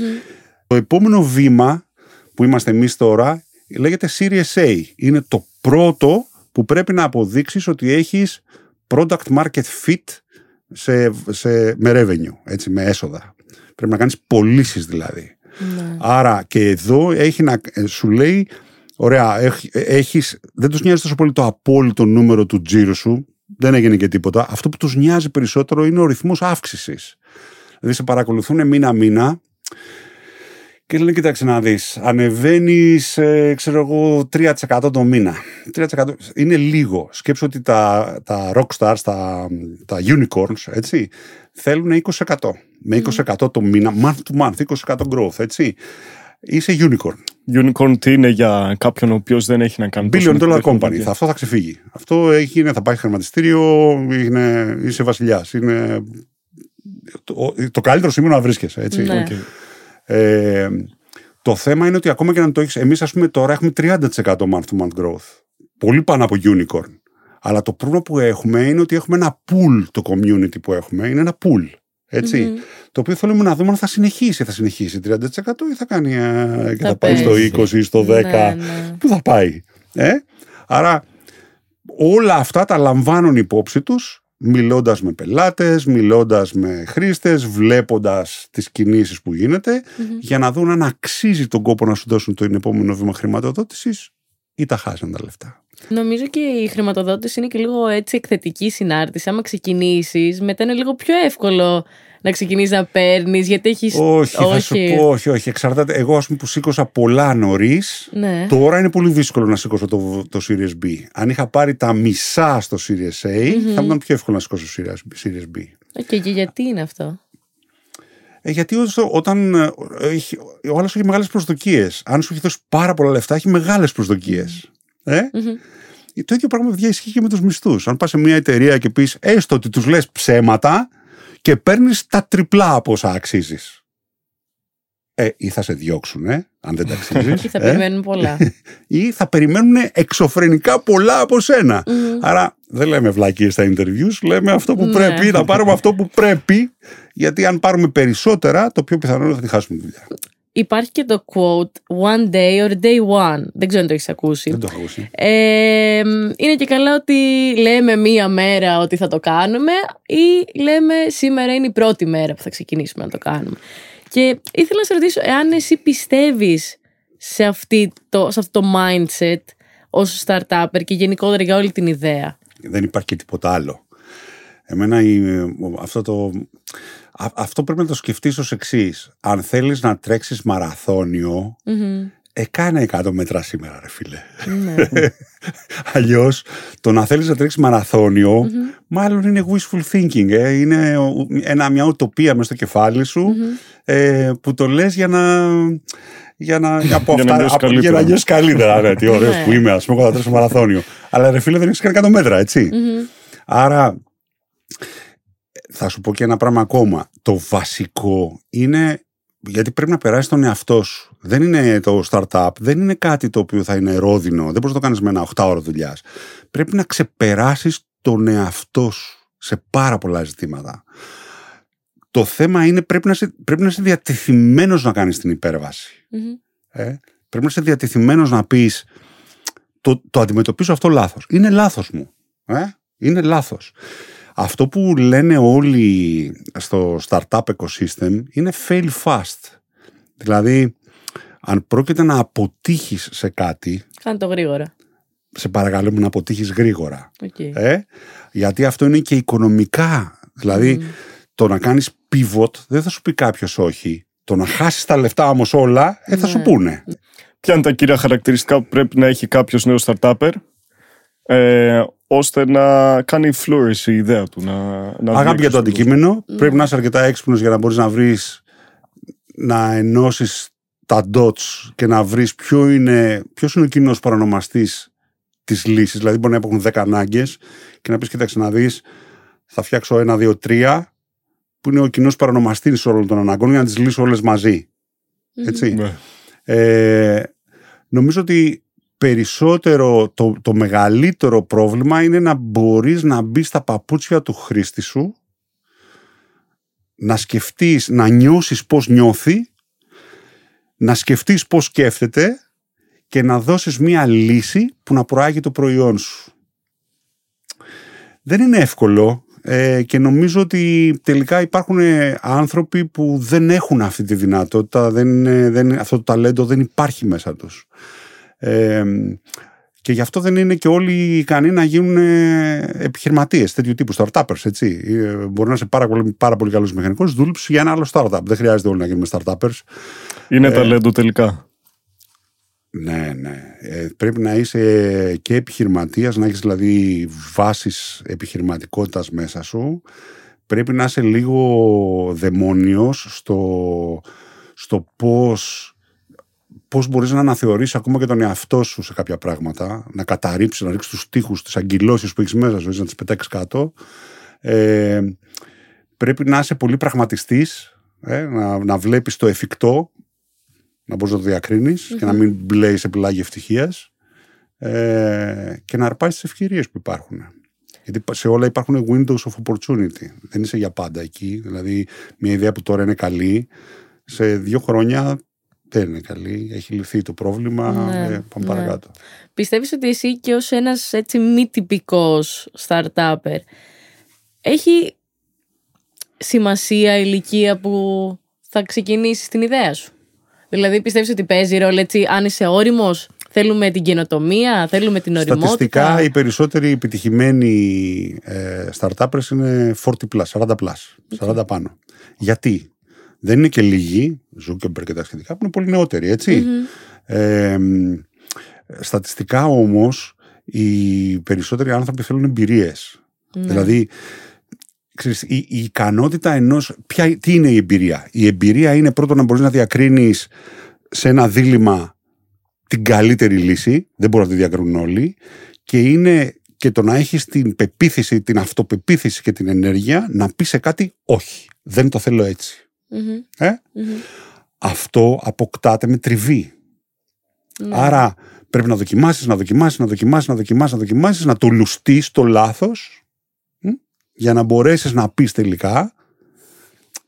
Το επόμενο βήμα που είμαστε εμείς τώρα λέγεται Series A. Είναι το πρώτο που πρέπει να αποδείξεις ότι έχεις product market fit σε, σε, με revenue, έτσι, με έσοδα. Πρέπει να κάνεις πωλήσεις δηλαδή. Ναι. Άρα και εδώ έχει να, ε, σου λέει, ωραία, έχ- έχεις, δεν τους νοιάζει τόσο πολύ το απόλυτο νούμερο του τζίρου σου, δεν έγινε και τίποτα. Αυτό που τους νοιάζει περισσότερο είναι ο ρυθμός αύξησης. Δηλαδή σε παρακολουθούν μήνα-μήνα και λένε, κοίταξε να δεις, ανεβαίνεις, ε, ξέρω εγώ, 3% το μήνα. 3% είναι λίγο. Σκέψου ότι τα, τα rockstars, τα, τα unicorns, έτσι, θέλουν 20%. Με 20% το μήνα, month to month, 20% growth, έτσι. Είσαι unicorn. Unicorn τι είναι για κάποιον ο οποίος δεν έχει να κάνει. τόσο Billion με την dollar company. τεχνολογία. Θα, αυτό θα ξεφύγει. Αυτό έχει, είναι, θα πάει χρηματιστήριο, είναι, είσαι βασιλιάς. Είναι το, το καλύτερο σημείο να βρίσκεσαι. Έτσι. Ναι. Οκ. Ε, το θέμα είναι ότι ακόμα και να το έχεις, εμείς ας πούμε τώρα έχουμε 30% month to month growth. Πολύ πάνω από unicorn. Αλλά το πρόβλημα που έχουμε είναι ότι έχουμε ένα pool το community που έχουμε. Είναι ένα pool. Έτσι. Μμμ. Το οποίο θέλουμε να δούμε αν θα συνεχίσει. Θα συνεχίσει 30% ή θα κάνει ε, και Θα θα, πάει στο πέσει. 20 ή στο 10. Ναι, ναι. Πού θα πάει. Ε; Άρα όλα αυτά τα λαμβάνουν υπόψη τους μιλώντας με πελάτες, μιλώντας με χρήστες, βλέποντας τις κινήσεις που γίνεται για να δουν αν αξίζει τον κόπο να σου δώσουν το επόμενο βήμα χρηματοδότησης ή τα χάσαν τα λεφτά. Νομίζω και η χρηματοδότηση είναι και λίγο έτσι εκθετική συνάρτηση. Άμα ξεκινήσεις, μετά είναι λίγο πιο εύκολο να ξεκινήσεις να παίρνεις, γιατί έχεις. Όχι, θα σου πω, όχι, όχι. Εξαρτάται. Εγώ, ας πούμε, που σήκωσα πολλά νωρίς, Ναι. τώρα είναι πολύ δύσκολο να σήκωσω το, το Series B. Αν είχα πάρει τα μισά στο Series A, θα ήταν πιο εύκολο να σηκώσω το Series, Series B. Οκ, και γιατί είναι αυτό; Ε, γιατί όσο- όταν ε, έχει, ο άλλος έχει μεγάλες προσδοκίες. Αν σου έχει δώσει πάρα πολλά λεφτά, έχει μεγάλες προσδοκίες. Ε; Το ίδιο πράγμα παιδιά ισχύει και με τους μισθούς. Αν πας σε μια εταιρεία και πεις έστω ότι τους λες ψέματα και παίρνεις τα τριπλά από όσα αξίζεις. ε, ή θα σε διώξουν, ε, αν δεν ταξίζει. Και θα περιμένουν πολλά. ή θα περιμένουν εξωφρενικά πολλά από σένα. Άρα δεν λέμε βλακίες στα interviews, λέμε αυτό που Ναι. πρέπει, να πάρουμε αυτό που πρέπει, γιατί αν πάρουμε περισσότερα, το πιο πιθανό είναι ότι θα τη χάσουμε τη δουλειά. Υπάρχει και το quote one day or day one. Δεν ξέρω αν το έχεις ακούσει. Δεν το έχω ακούσει. Ε, είναι και καλά ότι λέμε μία μέρα ότι θα το κάνουμε ή λέμε σήμερα είναι η πρώτη μέρα που θα ξεκινήσουμε να το κάνουμε. Και ήθελα να σε ρωτήσω εάν εσύ πιστεύεις σε, αυτή το, σε αυτό το mindset ως startupper και γενικότερα για όλη την ιδέα; Δεν υπάρχει και τίποτα άλλο. Εμένα η- αυτό το. Α- Αυτό πρέπει να το σκεφτείς ως εξής. Αν θέλεις να τρέξεις μαραθώνιο, Μμμ. ε, κάνε 100 μέτρα σήμερα, ρε φίλε. Ναι. Αλλιώς, το να θέλεις να τρέξεις μαραθώνιο, μάλλον είναι wishful thinking. Ε. Είναι ο- ένα, μια ουτοπία μέσα στο κεφάλι σου ε, που το λες για να. Για να, από Για να αυτά, νιώσεις από- για καλύτερα. να νιώσεις καλύτερα. Ναι, τι ωραίος Ναι. που είμαι, ας πούμε, εγώ θα τρέξω μαραθώνιο. Αλλά ρε φίλε, δεν έχεις κάνει 100 μέτρα, έτσι. Μμμ. Άρα, θα σου πω και ένα πράγμα ακόμα. Το βασικό είναι γιατί πρέπει να περάσει τον εαυτό σου. Δεν είναι το startup, δεν είναι κάτι το οποίο θα είναι ρόδινο. Δεν μπορείς να το κάνεις με ένα 8 ώρα δουλειάς. Πρέπει να ξεπεράσεις τον εαυτό σου σε πάρα πολλά ζητήματα. Το θέμα είναι πρέπει να είσαι, πρέπει να είσαι διατεθειμένος να κάνεις την υπέρβαση. Μμμ. Ε; Πρέπει να είσαι διατεθειμένος να πεις το, το αντιμετωπίζω αυτό λάθος. Είναι λάθος μου. Ε; Είναι λάθος. Αυτό που λένε όλοι στο startup ecosystem είναι fail fast. Δηλαδή, αν πρόκειται να αποτύχεις σε κάτι, Κάνε το γρήγορα. σε παρακαλούμε να αποτύχεις γρήγορα. Οκ. Ε; Γιατί αυτό είναι και οικονομικά. Δηλαδή, Μμμ. το να κάνεις pivot δεν θα σου πει κάποιος όχι. Το να χάσεις τα λεφτά όμως όλα, ε, θα σου Ναι. πούνε. Ποια είναι τα κύρια χαρακτηριστικά που πρέπει να έχει κάποιος νέος startupper ε, ώστε να κάνει flourish η ιδέα του. Να, να Αγάπη για το διέξει αντικείμενο. Πρέπει να είσαι αρκετά έξυπνος για να μπορείς να βρεις να ενώσεις τα dots και να βρεις ποιο είναι, ποιος είναι ο κοινός παρονομαστής της λύσης. Δηλαδή μπορεί να υπάρχουν 10 ανάγκες και να πεις κοίταξε να δεις θα φτιάξω ένα, δύο, τρία που είναι ο κοινός παρονομαστής όλων των αναγκών για να τις λύσω όλες μαζί. Έτσι. Ναι. Ε, νομίζω ότι περισσότερο το, το μεγαλύτερο πρόβλημα είναι να μπορείς να μπεις στα παπούτσια του χρήστη σου να σκεφτείς, να νιώσεις πώς νιώθει να σκεφτείς πώς σκέφτεται και να δώσεις μία λύση που να προάγει το προϊόν σου. Δεν είναι εύκολο ε, και νομίζω ότι τελικά υπάρχουν ε, άνθρωποι που δεν έχουν αυτή τη δυνατότητα, δεν, είναι- δεν, αυτό το ταλέντο δεν υπάρχει μέσα τους. Ε, και γι' αυτό δεν είναι και όλοι ικανοί να γίνουν ε, επιχειρηματίες τέτοιου τύπου startuppers, έτσι. Ε, μπορεί να είσαι πάρα πολύ, πάρα πολύ καλός μηχανικός, δούλεψε για ένα άλλο startup. Δεν χρειάζεται όλοι να γίνουμε startuppers. Είναι Ε, ταλέντο τελικά. Ναι, ναι. Ε, πρέπει να είσαι και επιχειρηματίας, να έχεις δηλαδή βάσεις επιχειρηματικότητας μέσα σου. Πρέπει να είσαι λίγο δαιμόνιος στο, στο πώς, πώς μπορείς να αναθεωρήσεις ακόμα και τον εαυτό σου σε κάποια πράγματα, να καταρρύψεις, να ρίξεις τους τείχους, τις αγκυλώσεις που έχεις μέσα σου, έτσι, να τις πετάξεις κάτω. Ε, πρέπει να είσαι πολύ πραγματιστής, ε, να, να βλέπεις το εφικτό, να μπορείς να το διακρινεις και να μην μπλέεις σε πλάγι ευτυχίας ε, και να αρπάσεις τις ευκαιρίες που υπάρχουν. Γιατί σε όλα υπάρχουν windows of opportunity. Δεν είσαι για πάντα εκεί. Δηλαδή, μια ιδέα που τώρα είναι καλή, σε δύο χρόνια δεν είναι καλή. Έχει λυθεί το πρόβλημα. Ναι, ε, πάμε ναι. παρακάτω. Πιστεύεις ότι εσύ και ως ένας έτσι μη τυπικός startupper έχει σημασία η ηλικία που θα ξεκινήσεις την ιδέα σου; Δηλαδή πιστεύεις ότι παίζει ρόλο έτσι αν είσαι όριμος, θέλουμε την καινοτομία, θέλουμε την οριμότητα; Στατιστικά οι περισσότεροι επιτυχημένοι ε, startuppers είναι 40 plus, 40 plus, 40 πάνω. Γιατί; Δεν είναι και λίγοι, Zuckerberg και τα σχετικά, που είναι πολύ νεότεροι, έτσι. Ε, μ, στατιστικά όμως οι περισσότεροι άνθρωποι θέλουν εμπειρίες. Ναι. Δηλαδή, ξέρεις, η, η ικανότητα ενός... Ποια, τι είναι η εμπειρία; Η εμπειρία είναι πρώτον να μπορείς να διακρίνεις σε ένα δίλημα την καλύτερη λύση. Δεν μπορούν να τη διακρίνουν όλοι. Και είναι και το να έχεις την πεποίθηση, την αυτοπεποίθηση και την ενέργεια να πεις σε κάτι όχι. Δεν το θέλω έτσι. Μμμ, Ε; μμμ. αυτό αποκτάται με τριβή. Ναι. Άρα πρέπει να δοκιμάσεις, να δοκιμάσεις, να δοκιμάσεις, να δοκιμάσεις, να δοκιμάσεις, να το λουστείς το λάθος μ, για να μπορέσεις να πεις τελικά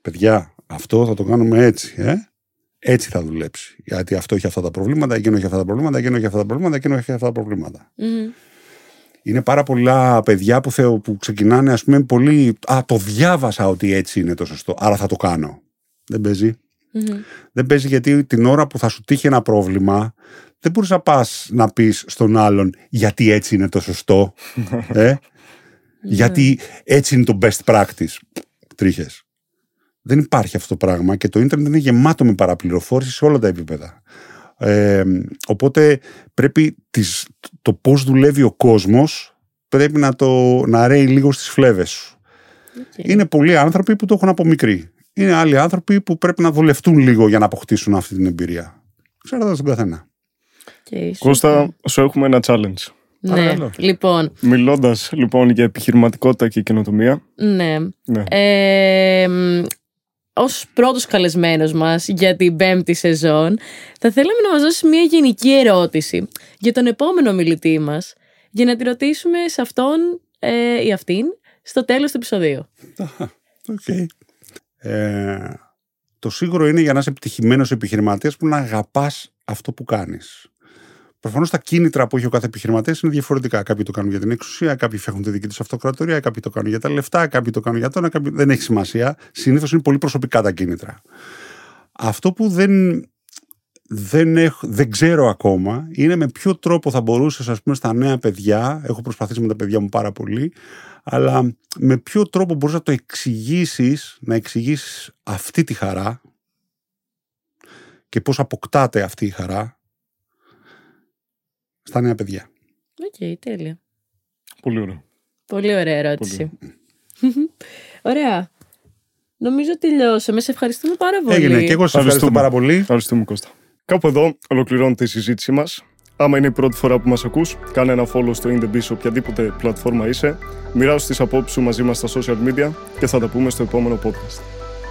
παιδιά, αυτό θα το κάνουμε έτσι, ε; έτσι θα δουλέψει. Γιατί αυτό έχει αυτά τα προβλήματα, εκείνο έχει αυτά τα προβλήματα, εκείνο έχει αυτά τα προβλήματα, εκείνο έχει αυτά τα προβλήματα. Μμμ. Είναι πάρα πολλά παιδιά που, θεω, που ξεκινάνε, ας πούμε, πολύ. Α, το διάβασα ότι έτσι είναι το σωστό, άρα θα το κάνω. Δεν παίζει. Μμμ. Δεν παίζει γιατί την ώρα που θα σου τύχει ένα πρόβλημα, δεν μπορείς να πας να πεις στον άλλον γιατί έτσι είναι το σωστό. ε; Γιατί έτσι είναι το best practice. Τρίχες. Δεν υπάρχει αυτό το πράγμα και το ίντερνετ είναι γεμάτο με παραπληροφόρηση σε όλα τα επίπεδα. Ε, οπότε πρέπει τις, το πώς δουλεύει ο κόσμος πρέπει να το να ρέει λίγο στις φλέβες σου. Οκ. Είναι πολλοί άνθρωποι που το έχουν από μικροί. Είναι άλλοι άνθρωποι που πρέπει να δουλευτούν λίγο για να αποκτήσουν αυτή την εμπειρία. Ξέρετε τον καθένα. Οκ, super. Κώστα, σου έχουμε ένα challenge. Ναι, Παρακαλώ. λοιπόν, Μιλώντας λοιπόν για επιχειρηματικότητα και καινοτομία. ναι. Ναι. Ε, μ, ως πρώτος καλεσμένος μας για την πέμπτη σεζόν θα θέλαμε να μας δώσεις μια γενική ερώτηση για τον επόμενο μιλητή μας για να τη ρωτήσουμε σε αυτόν ε, ή αυτήν στο τέλος του επεισοδίου. Okay. Ε, το σίγουρο είναι για να είσαι επιτυχημένος επιχειρηματίας που να αγαπάς αυτό που κάνεις. Προφανώς τα κίνητρα που έχει ο κάθε επιχειρηματίας είναι διαφορετικά. Κάποιοι το κάνουν για την εξουσία, κάποιοι φτιάχνουν τη δική τους αυτοκρατορία, κάποιοι το κάνουν για τα λεφτά, κάποιοι το κάνουν για το ένα, κάποιοι... δεν έχει σημασία. Συνήθως είναι πολύ προσωπικά τα κίνητρα. Αυτό που δεν, δεν, έχω, δεν ξέρω ακόμα είναι με ποιο τρόπο θα μπορούσες, ας πούμε, στα νέα παιδιά. Έχω προσπαθήσει με τα παιδιά μου πάρα πολύ, αλλά με ποιο τρόπο μπορείς να το εξηγήσεις, να εξηγήσεις αυτή τη χαρά και πώς αποκτάται αυτή η χαρά στα νέα παιδιά; Οκ, τέλεια. Πολύ ωραίο. Πολύ ωραία ερώτηση. ωραία. Νομίζω τελειώσαμε. Σε ευχαριστούμε πάρα πολύ. Έγινε και εγώ σας ευχαριστώ Ευχαριστούμε. πάρα πολύ. Ευχαριστούμε Κώστα. Κάπου εδώ ολοκληρώνεται η συζήτησή μας. Άμα είναι η πρώτη φορά που μας ακούς, κάνε ένα follow στο In The Biz σε οποιαδήποτε πλατφόρμα είσαι. Μοιράσου τις απόψεις σου μαζί μας στα social media και θα τα πούμε στο επόμενο podcast.